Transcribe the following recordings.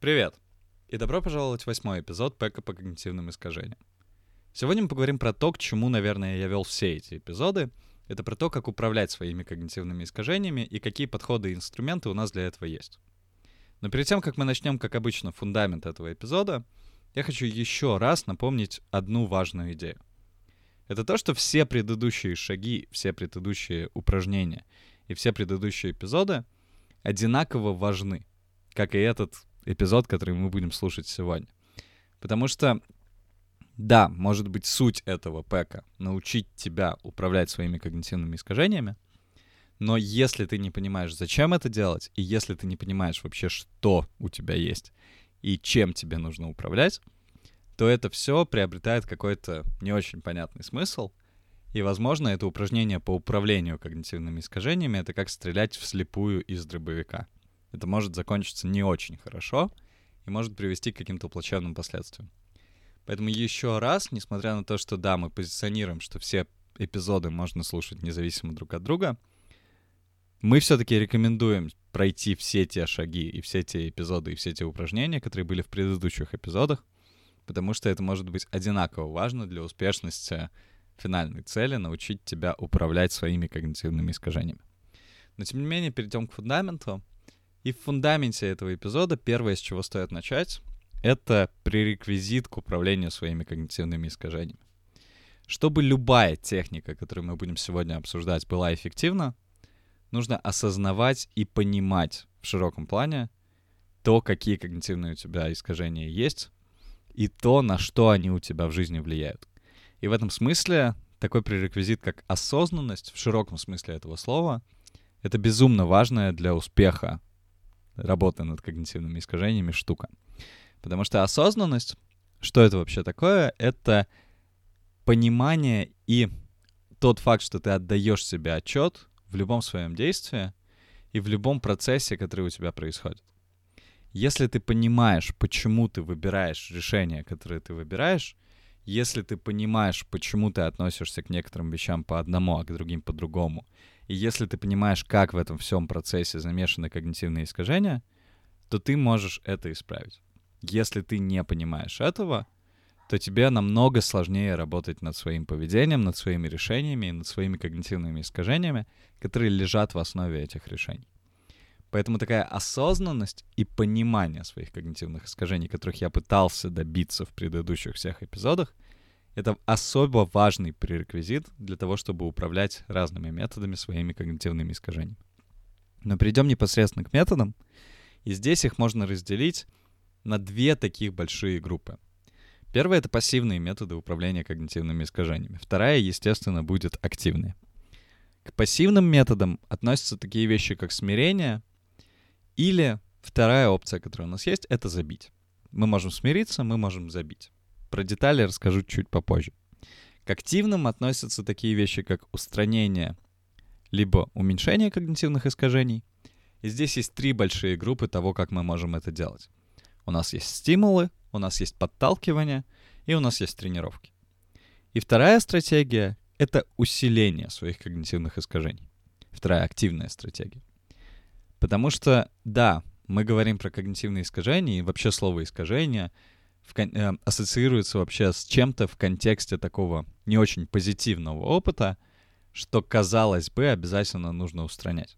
Привет! И добро пожаловать в восьмой эпизод Пэка по когнитивным искажениям. Сегодня мы поговорим про то, к чему, наверное, я вел все эти эпизоды. Это про то, как управлять своими когнитивными искажениями и какие подходы и инструменты у нас для этого есть. Но перед тем, как мы начнем, как обычно, фундамент этого эпизода, я хочу еще раз напомнить одну важную идею. Это то, что все предыдущие шаги, все предыдущие упражнения и все предыдущие эпизоды одинаково важны, как и этот эпизод, который мы будем слушать сегодня. Потому что, да, может быть, суть этого пэка — научить тебя управлять своими когнитивными искажениями, но если ты не понимаешь, зачем это делать, и если ты не понимаешь вообще, что у тебя есть и чем тебе нужно управлять, то это все приобретает какой-то не очень понятный смысл. И, возможно, это упражнение по управлению когнитивными искажениями — это как стрелять вслепую из дробовика. Это может закончиться не очень хорошо и может привести к каким-то плачевным последствиям. Поэтому еще раз, несмотря на то, что да, мы позиционируем, что все эпизоды можно слушать независимо друг от друга, мы все-таки рекомендуем пройти все те шаги и все те эпизоды и все те упражнения, которые были в предыдущих эпизодах, потому что это может быть одинаково важно для успешности финальной цели научить тебя управлять своими когнитивными искажениями. Но тем не менее, перейдем к фундаменту. И в фундаменте этого эпизода первое, с чего стоит начать, это пререквизит к управлению своими когнитивными искажениями. Чтобы любая техника, которую мы будем сегодня обсуждать, была эффективна, нужно осознавать и понимать в широком плане то, какие когнитивные у тебя искажения есть, и то, на что они у тебя в жизни влияют. И в этом смысле такой пререквизит, как осознанность, в широком смысле этого слова, это безумно важная для успеха работы над когнитивными искажениями штука. Потому что осознанность, что это вообще такое? Это понимание и тот факт, что ты отдаешь себе отчет в любом своем действии и в любом процессе, который у тебя происходит. Если ты понимаешь, почему ты выбираешь решение, которое ты выбираешь, если ты понимаешь, почему ты относишься к некоторым вещам по одному, а к другим по другому, и если ты понимаешь, как в этом всем процессе замешаны когнитивные искажения, то ты можешь это исправить. Если ты не понимаешь этого, то тебе намного сложнее работать над своим поведением, над своими решениями и над своими когнитивными искажениями, которые лежат в основе этих решений. Поэтому такая осознанность и понимание своих когнитивных искажений, которых я пытался добиться в предыдущих всех эпизодах, это особо важный пререквизит для того, чтобы управлять разными методами своими когнитивными искажениями. Но перейдем непосредственно к методам. И здесь их можно разделить на две таких большие группы. Первая — это пассивные методы управления когнитивными искажениями. Вторая, естественно, будет активные. К пассивным методам относятся такие вещи, как смирение, или вторая опция, которая у нас есть, это забить. Мы можем смириться, мы можем забить. Про детали расскажу чуть попозже. К активным относятся такие вещи, как устранение либо уменьшение когнитивных искажений. И здесь есть три большие группы того, как мы можем это делать. У нас есть стимулы, у нас есть подталкивание и у нас есть тренировки. И вторая стратегия — это усиление своих когнитивных искажений. Вторая активная стратегия. Потому что, да, мы говорим про когнитивные искажения, и вообще слово «искажение» в, э, ассоциируется вообще с чем-то в контексте такого не очень позитивного опыта, что, казалось бы, обязательно нужно устранять.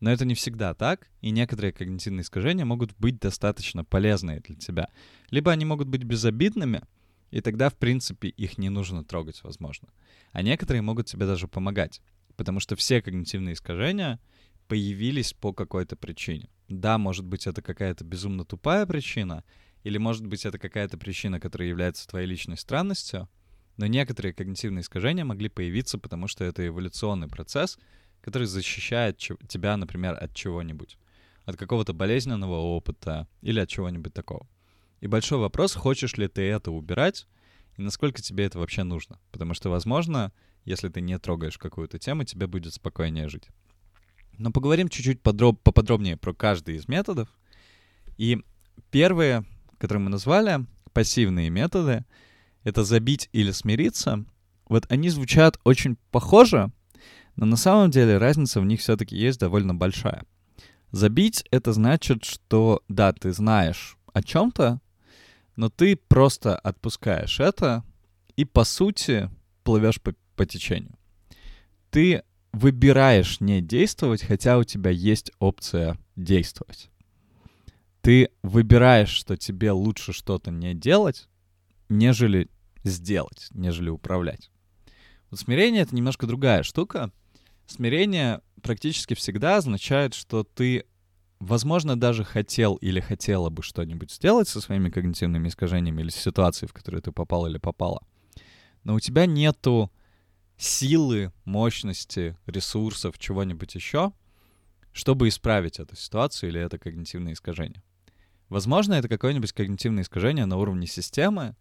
Но это не всегда так, и некоторые когнитивные искажения могут быть достаточно полезные для тебя. Либо они могут быть безобидными, и тогда, в принципе, их не нужно трогать, возможно. А некоторые могут тебе даже помогать, потому что все когнитивные искажения — появились по какой-то причине. Да, может быть, это какая-то безумно тупая причина, или может быть, это какая-то причина, которая является твоей личной странностью, но некоторые когнитивные искажения могли появиться, потому что это эволюционный процесс, который защищает тебя, например, от чего-нибудь. От какого-то болезненного опыта или от чего-нибудь такого. И большой вопрос, хочешь ли ты это убирать, и насколько тебе это вообще нужно. Потому что, возможно, если ты не трогаешь какую-то тему, тебе будет спокойнее жить. Но поговорим чуть-чуть подроб, поподробнее про каждый из методов. И первые, которые мы назвали, пассивные методы, это забить или смириться. Вот они звучат очень похоже, но на самом деле разница в них все-таки есть довольно большая. Забить — это значит, что да, ты знаешь о чем-то, но ты просто отпускаешь это и, по сути, плывешь по, по течению. Ты выбираешь не действовать, хотя у тебя есть опция действовать. Ты выбираешь, что тебе лучше что-то не делать, нежели сделать, нежели управлять. Вот смирение — это немножко другая штука. Смирение практически всегда означает, что ты, возможно, даже хотел или хотела бы что-нибудь сделать со своими когнитивными искажениями или ситуацией, в которую ты попал или попала. Но у тебя нету силы, мощности, ресурсов, чего-нибудь еще, чтобы исправить эту ситуацию или это когнитивное искажение. Возможно, это какое-нибудь когнитивное искажение на уровне системы,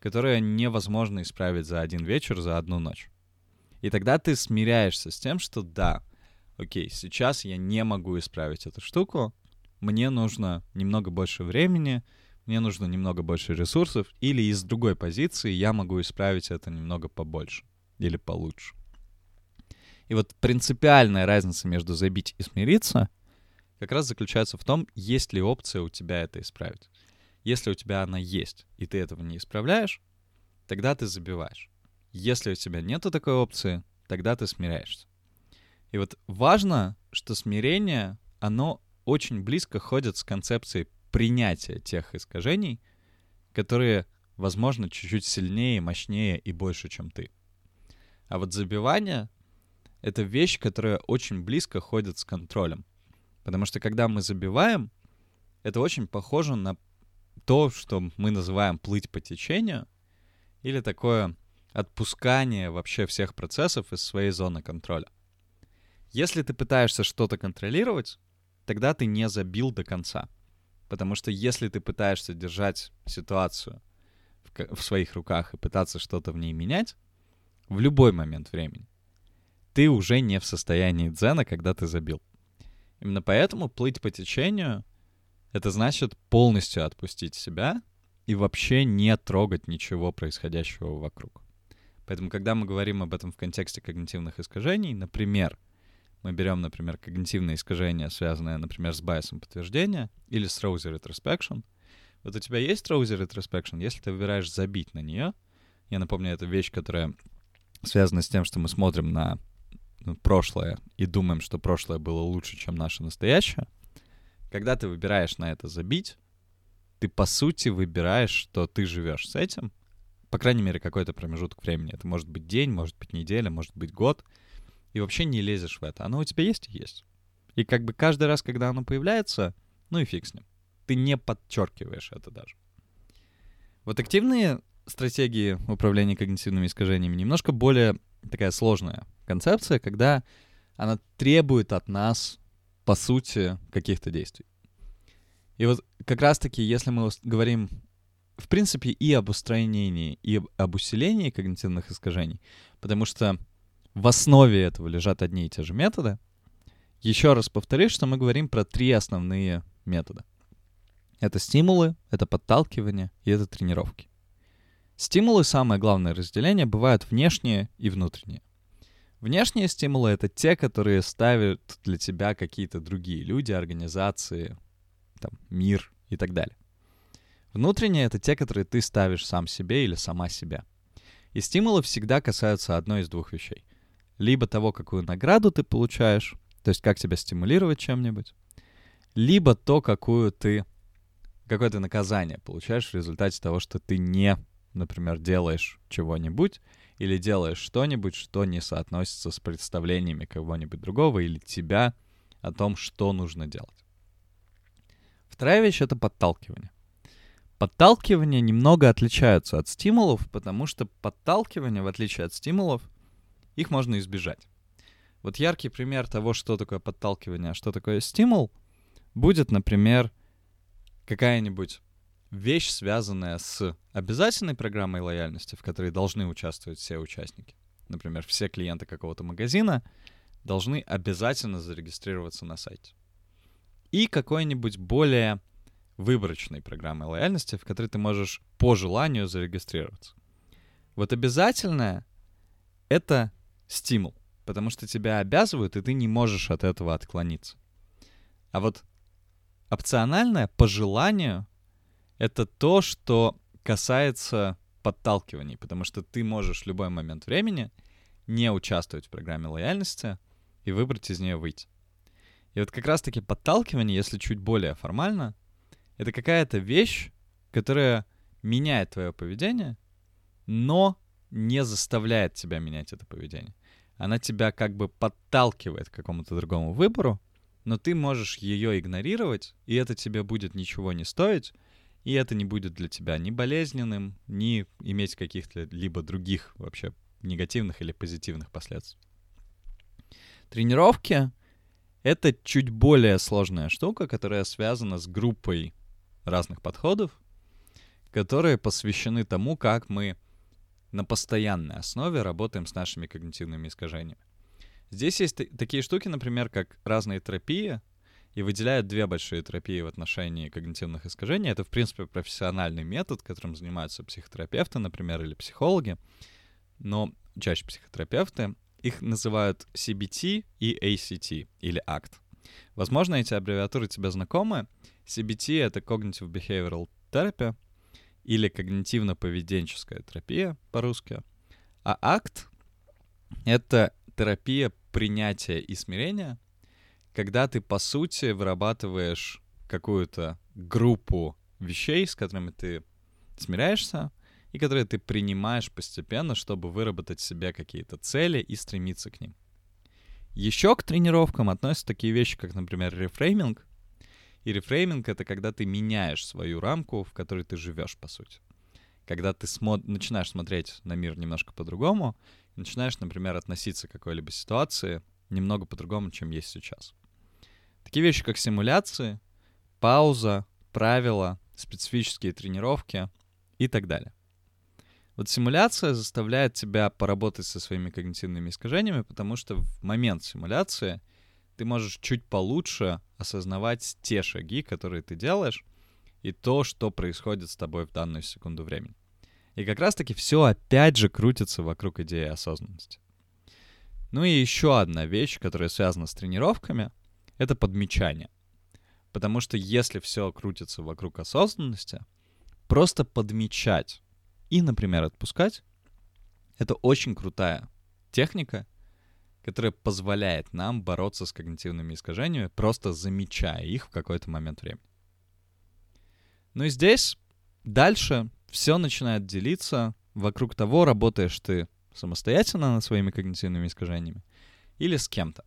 которое невозможно исправить за один вечер, за одну ночь. И тогда ты смиряешься с тем, что да, окей, сейчас я не могу исправить эту штуку, мне нужно немного больше времени, мне нужно немного больше ресурсов, или из другой позиции я могу исправить это немного побольше или получше. И вот принципиальная разница между забить и смириться как раз заключается в том, есть ли опция у тебя это исправить. Если у тебя она есть, и ты этого не исправляешь, тогда ты забиваешь. Если у тебя нету такой опции, тогда ты смиряешься. И вот важно, что смирение, оно очень близко ходит с концепцией принятия тех искажений, которые, возможно, чуть-чуть сильнее, мощнее и больше, чем ты. А вот забивание — это вещь, которая очень близко ходит с контролем. Потому что когда мы забиваем, это очень похоже на то, что мы называем плыть по течению, или такое отпускание вообще всех процессов из своей зоны контроля. Если ты пытаешься что-то контролировать, тогда ты не забил до конца. Потому что если ты пытаешься держать ситуацию в, в своих руках и пытаться что-то в ней менять, в любой момент времени, ты уже не в состоянии дзена, когда ты забил. Именно поэтому плыть по течению — это значит полностью отпустить себя и вообще не трогать ничего происходящего вокруг. Поэтому, когда мы говорим об этом в контексте когнитивных искажений, например, мы берем, например, когнитивное искажение, связанное, например, с байсом подтверждения или с Rosy Retrospection. Вот у тебя есть Rosy Retrospection, если ты выбираешь забить на нее, я напомню, это вещь, которая связано с тем, что мы смотрим на прошлое и думаем, что прошлое было лучше, чем наше настоящее, когда ты выбираешь на это забить, ты по сути выбираешь, что ты живешь с этим, по крайней мере, какой-то промежуток времени. Это может быть день, может быть неделя, может быть год, и вообще не лезешь в это. Оно у тебя есть и есть. И как бы каждый раз, когда оно появляется, ну и фиг с ним. Ты не подчеркиваешь это даже. Вот активные стратегии управления когнитивными искажениями немножко более такая сложная концепция, когда она требует от нас, по сути, каких-то действий. И вот как раз-таки, если мы говорим, в принципе, и об устранении, и об усилении когнитивных искажений, потому что в основе этого лежат одни и те же методы, еще раз повторюсь, что мы говорим про три основные метода. Это стимулы, это подталкивание и это тренировки. Стимулы, самое главное разделение, бывают внешние и внутренние. Внешние стимулы — это те, которые ставят для тебя какие-то другие люди, организации, там, мир и так далее. Внутренние — это те, которые ты ставишь сам себе или сама себе. И стимулы всегда касаются одной из двух вещей. Либо того, какую награду ты получаешь, то есть как тебя стимулировать чем-нибудь, либо то, какую ты, какое ты наказание получаешь в результате того, что ты не например, делаешь чего-нибудь или делаешь что-нибудь, что не соотносится с представлениями кого-нибудь другого или тебя о том, что нужно делать. Вторая вещь — это подталкивание. Подталкивания немного отличаются от стимулов, потому что подталкивание, в отличие от стимулов, их можно избежать. Вот яркий пример того, что такое подталкивание, а что такое стимул, будет, например, какая-нибудь вещь, связанная с обязательной программой лояльности, в которой должны участвовать все участники. Например, все клиенты какого-то магазина должны обязательно зарегистрироваться на сайте. И какой-нибудь более выборочной программой лояльности, в которой ты можешь по желанию зарегистрироваться. Вот обязательное — это стимул, потому что тебя обязывают, и ты не можешь от этого отклониться. А вот опциональное по желанию это то, что касается подталкиваний, потому что ты можешь в любой момент времени не участвовать в программе лояльности и выбрать из нее выйти. И вот как раз-таки подталкивание, если чуть более формально, это какая-то вещь, которая меняет твое поведение, но не заставляет тебя менять это поведение. Она тебя как бы подталкивает к какому-то другому выбору, но ты можешь ее игнорировать, и это тебе будет ничего не стоить, и это не будет для тебя ни болезненным, ни иметь каких-то либо других вообще негативных или позитивных последствий. Тренировки — это чуть более сложная штука, которая связана с группой разных подходов, которые посвящены тому, как мы на постоянной основе работаем с нашими когнитивными искажениями. Здесь есть такие штуки, например, как разные терапии, и выделяют две большие терапии в отношении когнитивных искажений. Это, в принципе, профессиональный метод, которым занимаются психотерапевты, например, или психологи, но чаще психотерапевты. Их называют CBT и ACT, или ACT. Возможно, эти аббревиатуры тебе знакомы. CBT — это Cognitive Behavioral Therapy, или когнитивно-поведенческая терапия по-русски. А акт — это терапия принятия и смирения, когда ты, по сути, вырабатываешь какую-то группу вещей, с которыми ты смиряешься, и которые ты принимаешь постепенно, чтобы выработать себе какие-то цели и стремиться к ним. Еще к тренировкам относятся такие вещи, как, например, рефрейминг, и рефрейминг — это когда ты меняешь свою рамку, в которой ты живешь, по сути. Когда ты смо- начинаешь смотреть на мир немножко по-другому, начинаешь, например, относиться к какой-либо ситуации немного по-другому, чем есть сейчас. Такие вещи, как симуляции, пауза, правила, специфические тренировки и так далее. Вот симуляция заставляет тебя поработать со своими когнитивными искажениями, потому что в момент симуляции — ты можешь чуть получше осознавать те шаги, которые ты делаешь, и то, что происходит с тобой в данную секунду времени. И как раз-таки все опять же крутится вокруг идеи осознанности. Ну и еще одна вещь, которая связана с тренировками, это подмечание. Потому что если все крутится вокруг осознанности, просто подмечать и, например, отпускать, это очень крутая техника, которая позволяет нам бороться с когнитивными искажениями, просто замечая их в какой-то момент времени. Ну и здесь дальше все начинает делиться вокруг того, работаешь ты самостоятельно над своими когнитивными искажениями или с кем-то.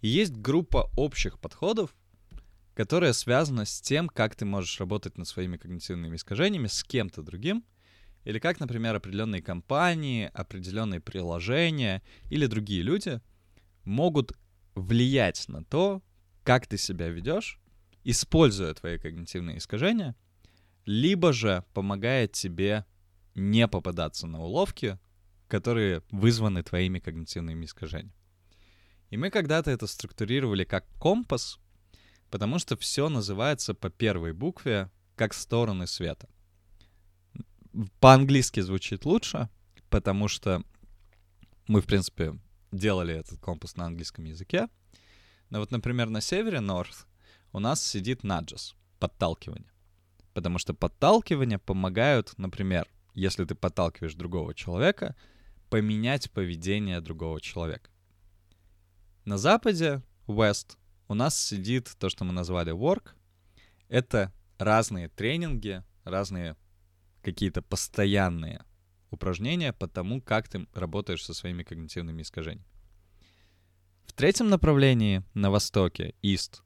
Есть группа общих подходов, которая связана с тем, как ты можешь работать над своими когнитивными искажениями с кем-то другим — или как, например, определенные компании, определенные приложения или другие люди могут влиять на то, как ты себя ведешь, используя твои когнитивные искажения, либо же помогает тебе не попадаться на уловки, которые вызваны твоими когнитивными искажениями. И мы когда-то это структурировали как компас, потому что все называется по первой букве как стороны света — по-английски звучит лучше, потому что мы, в принципе, делали этот компас на английском языке. Но вот, например, на севере North у нас сидит наджес, подталкивание. Потому что подталкивания помогают, например, если ты подталкиваешь другого человека, поменять поведение другого человека. На западе, West, у нас сидит то, что мы назвали work. Это разные тренинги, разные какие-то постоянные упражнения по тому, как ты работаешь со своими когнитивными искажениями. В третьем направлении, на востоке, East,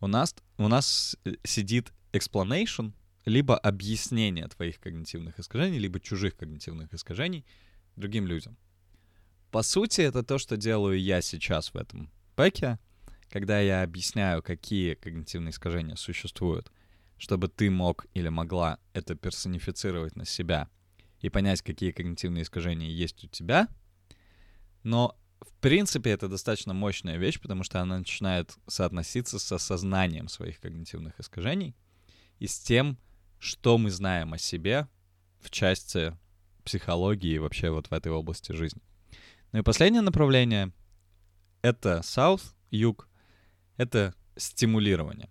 у нас, у нас сидит explanation, либо объяснение твоих когнитивных искажений, либо чужих когнитивных искажений другим людям. По сути, это то, что делаю я сейчас в этом пэке, когда я объясняю, какие когнитивные искажения существуют, чтобы ты мог или могла это персонифицировать на себя и понять, какие когнитивные искажения есть у тебя. Но, в принципе, это достаточно мощная вещь, потому что она начинает соотноситься с осознанием своих когнитивных искажений и с тем, что мы знаем о себе в части психологии и вообще вот в этой области жизни. Ну и последнее направление — это South, юг, это стимулирование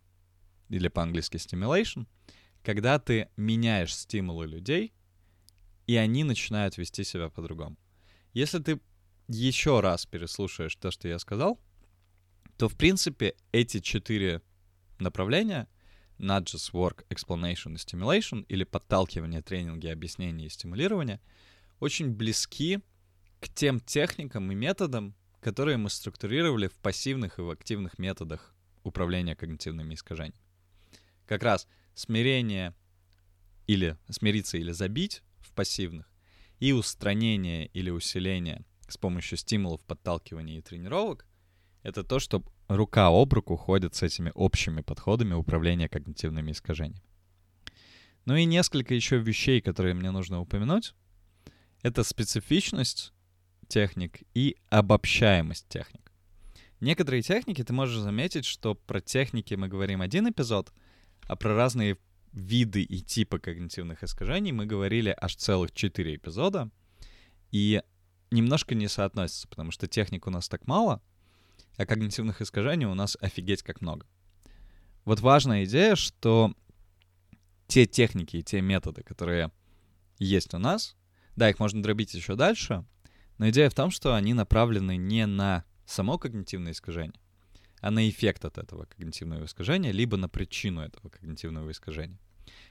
или по-английски stimulation, когда ты меняешь стимулы людей, и они начинают вести себя по-другому. Если ты еще раз переслушаешь то, что я сказал, то, в принципе, эти четыре направления nudges, work, explanation и stimulation, или подталкивание, тренинги, объяснение и стимулирование, очень близки к тем техникам и методам, которые мы структурировали в пассивных и в активных методах управления когнитивными искажениями. Как раз смирение или смириться или забить в пассивных и устранение или усиление с помощью стимулов, подталкивания и тренировок — это то, что рука об руку ходит с этими общими подходами управления когнитивными искажениями. Ну и несколько еще вещей, которые мне нужно упомянуть. Это специфичность техник и обобщаемость техник. Некоторые техники ты можешь заметить, что про техники мы говорим один эпизод, а про разные виды и типы когнитивных искажений мы говорили аж целых четыре эпизода. И немножко не соотносится, потому что техник у нас так мало, а когнитивных искажений у нас офигеть как много. Вот важная идея, что те техники и те методы, которые есть у нас, да, их можно дробить еще дальше, но идея в том, что они направлены не на само когнитивное искажение, а на эффект от этого когнитивного искажения, либо на причину этого когнитивного искажения.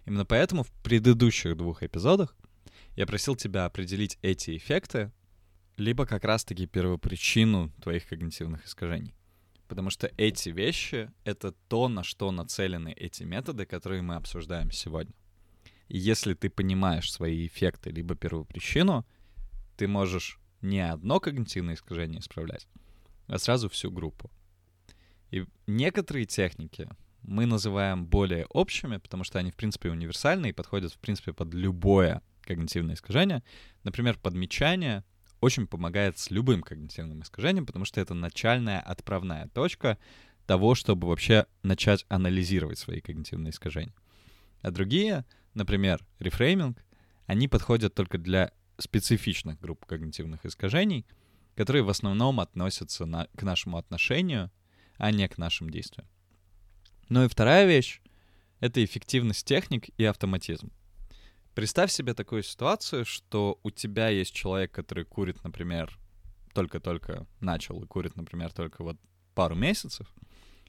Именно поэтому в предыдущих двух эпизодах я просил тебя определить эти эффекты, либо как раз-таки первопричину твоих когнитивных искажений. Потому что эти вещи — это то, на что нацелены эти методы, которые мы обсуждаем сегодня. И если ты понимаешь свои эффекты либо первопричину, ты можешь не одно когнитивное искажение исправлять, а сразу всю группу. И некоторые техники мы называем более общими, потому что они, в принципе, универсальны и подходят, в принципе, под любое когнитивное искажение. Например, подмечание очень помогает с любым когнитивным искажением, потому что это начальная отправная точка того, чтобы вообще начать анализировать свои когнитивные искажения. А другие, например, рефрейминг, они подходят только для специфичных групп когнитивных искажений, которые в основном относятся на, к нашему отношению, а не к нашим действиям. Ну и вторая вещь — это эффективность техник и автоматизм. Представь себе такую ситуацию, что у тебя есть человек, который курит, например, только-только начал и курит, например, только вот пару месяцев,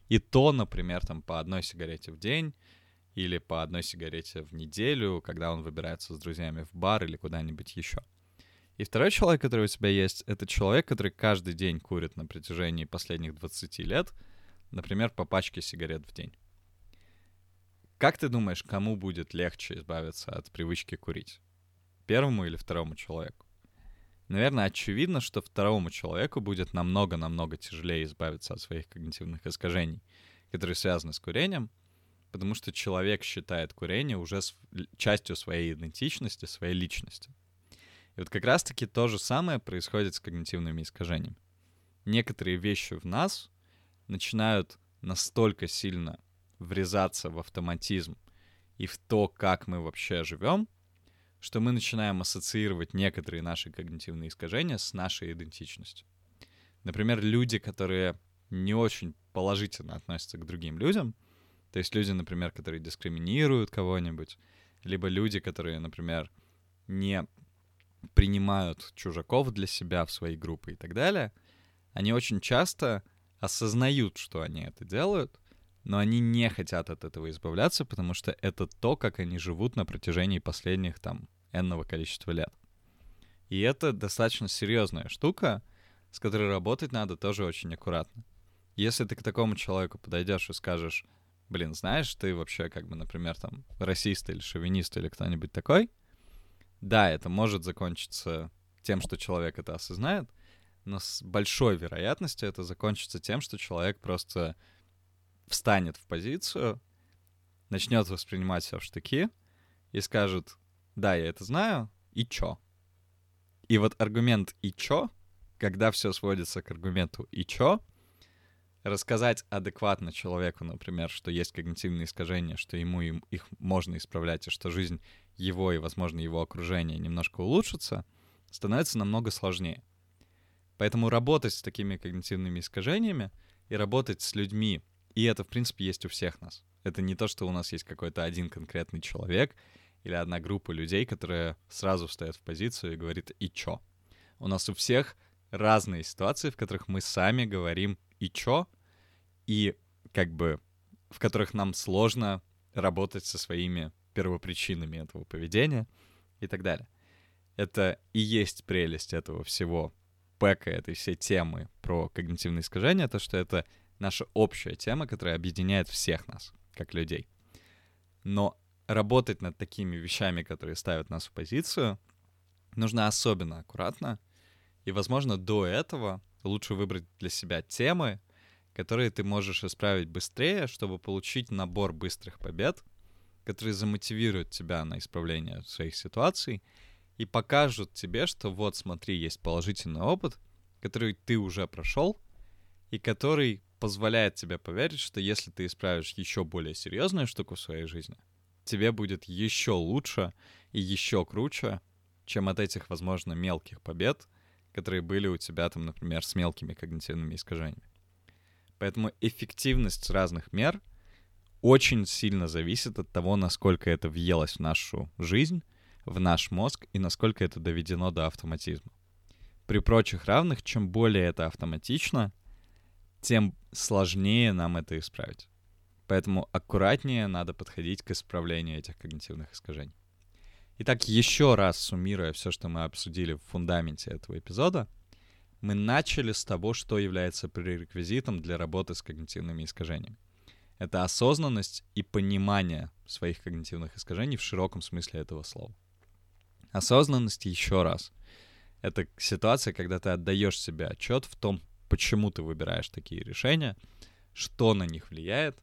и то, например, там по одной сигарете в день или по одной сигарете в неделю, когда он выбирается с друзьями в бар или куда-нибудь еще. И второй человек, который у тебя есть, это человек, который каждый день курит на протяжении последних 20 лет, например, по пачке сигарет в день. Как ты думаешь, кому будет легче избавиться от привычки курить? Первому или второму человеку? Наверное, очевидно, что второму человеку будет намного-намного тяжелее избавиться от своих когнитивных искажений, которые связаны с курением, потому что человек считает курение уже частью своей идентичности, своей личности. И вот как раз-таки то же самое происходит с когнитивными искажениями. Некоторые вещи в нас начинают настолько сильно врезаться в автоматизм и в то, как мы вообще живем, что мы начинаем ассоциировать некоторые наши когнитивные искажения с нашей идентичностью. Например, люди, которые не очень положительно относятся к другим людям, то есть люди, например, которые дискриминируют кого-нибудь, либо люди, которые, например, не принимают чужаков для себя в свои группы и так далее, они очень часто осознают, что они это делают, но они не хотят от этого избавляться, потому что это то, как они живут на протяжении последних там энного количества лет. И это достаточно серьезная штука, с которой работать надо тоже очень аккуратно. Если ты к такому человеку подойдешь и скажешь, блин, знаешь, ты вообще как бы, например, там расист или шовинист или кто-нибудь такой, да, это может закончиться тем, что человек это осознает, но с большой вероятностью это закончится тем, что человек просто встанет в позицию, начнет воспринимать все в штыки и скажет, да, я это знаю, и чё? И вот аргумент «и чё», когда все сводится к аргументу «и чё», рассказать адекватно человеку, например, что есть когнитивные искажения, что ему им, их можно исправлять, и что жизнь его и, возможно, его окружения немножко улучшится, становится намного сложнее. Поэтому работать с такими когнитивными искажениями и работать с людьми, и это, в принципе, есть у всех нас. Это не то, что у нас есть какой-то один конкретный человек или одна группа людей, которая сразу встает в позицию и говорит «и чё?». У нас у всех разные ситуации, в которых мы сами говорим «и чё?», и как бы в которых нам сложно работать со своими первопричинами этого поведения и так далее. Это и есть прелесть этого всего пэка, этой всей темы про когнитивные искажения, то, что это наша общая тема, которая объединяет всех нас, как людей. Но работать над такими вещами, которые ставят нас в позицию, нужно особенно аккуратно. И, возможно, до этого лучше выбрать для себя темы, которые ты можешь исправить быстрее, чтобы получить набор быстрых побед, которые замотивируют тебя на исправление своих ситуаций и покажут тебе, что вот смотри, есть положительный опыт, который ты уже прошел, и который позволяет тебе поверить, что если ты исправишь еще более серьезную штуку в своей жизни, тебе будет еще лучше и еще круче, чем от этих, возможно, мелких побед, которые были у тебя там, например, с мелкими когнитивными искажениями. Поэтому эффективность разных мер очень сильно зависит от того, насколько это въелось в нашу жизнь, в наш мозг и насколько это доведено до автоматизма. При прочих равных, чем более это автоматично, тем сложнее нам это исправить. Поэтому аккуратнее надо подходить к исправлению этих когнитивных искажений. Итак, еще раз суммируя все, что мы обсудили в фундаменте этого эпизода, мы начали с того, что является пререквизитом для работы с когнитивными искажениями. Это осознанность и понимание своих когнитивных искажений в широком смысле этого слова. Осознанность еще раз. Это ситуация, когда ты отдаешь себе отчет в том, почему ты выбираешь такие решения, что на них влияет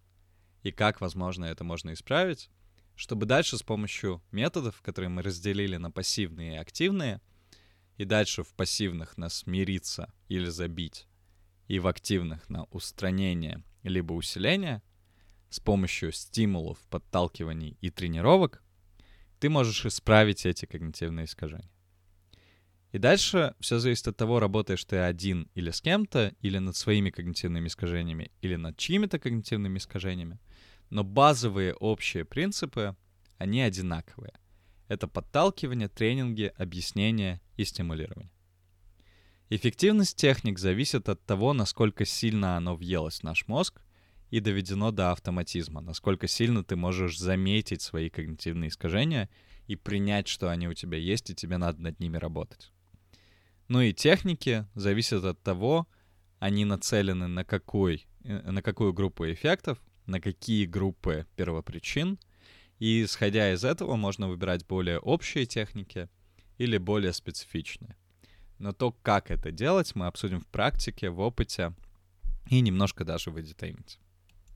и как, возможно, это можно исправить, чтобы дальше с помощью методов, которые мы разделили на пассивные и активные — и дальше в пассивных на смириться или забить, и в активных на устранение либо усиление с помощью стимулов, подталкиваний и тренировок, ты можешь исправить эти когнитивные искажения. И дальше все зависит от того, работаешь ты один или с кем-то, или над своими когнитивными искажениями, или над чьими-то когнитивными искажениями. Но базовые общие принципы, они одинаковые. Это подталкивание, тренинги, объяснение и стимулирование. Эффективность техник зависит от того, насколько сильно оно въелось в наш мозг и доведено до автоматизма, насколько сильно ты можешь заметить свои когнитивные искажения и принять, что они у тебя есть, и тебе надо над ними работать. Ну и техники зависят от того, они нацелены на, какой, э, на какую группу эффектов, на какие группы первопричин — и исходя из этого можно выбирать более общие техники или более специфичные. Но то, как это делать, мы обсудим в практике, в опыте и немножко даже в эдитейменте.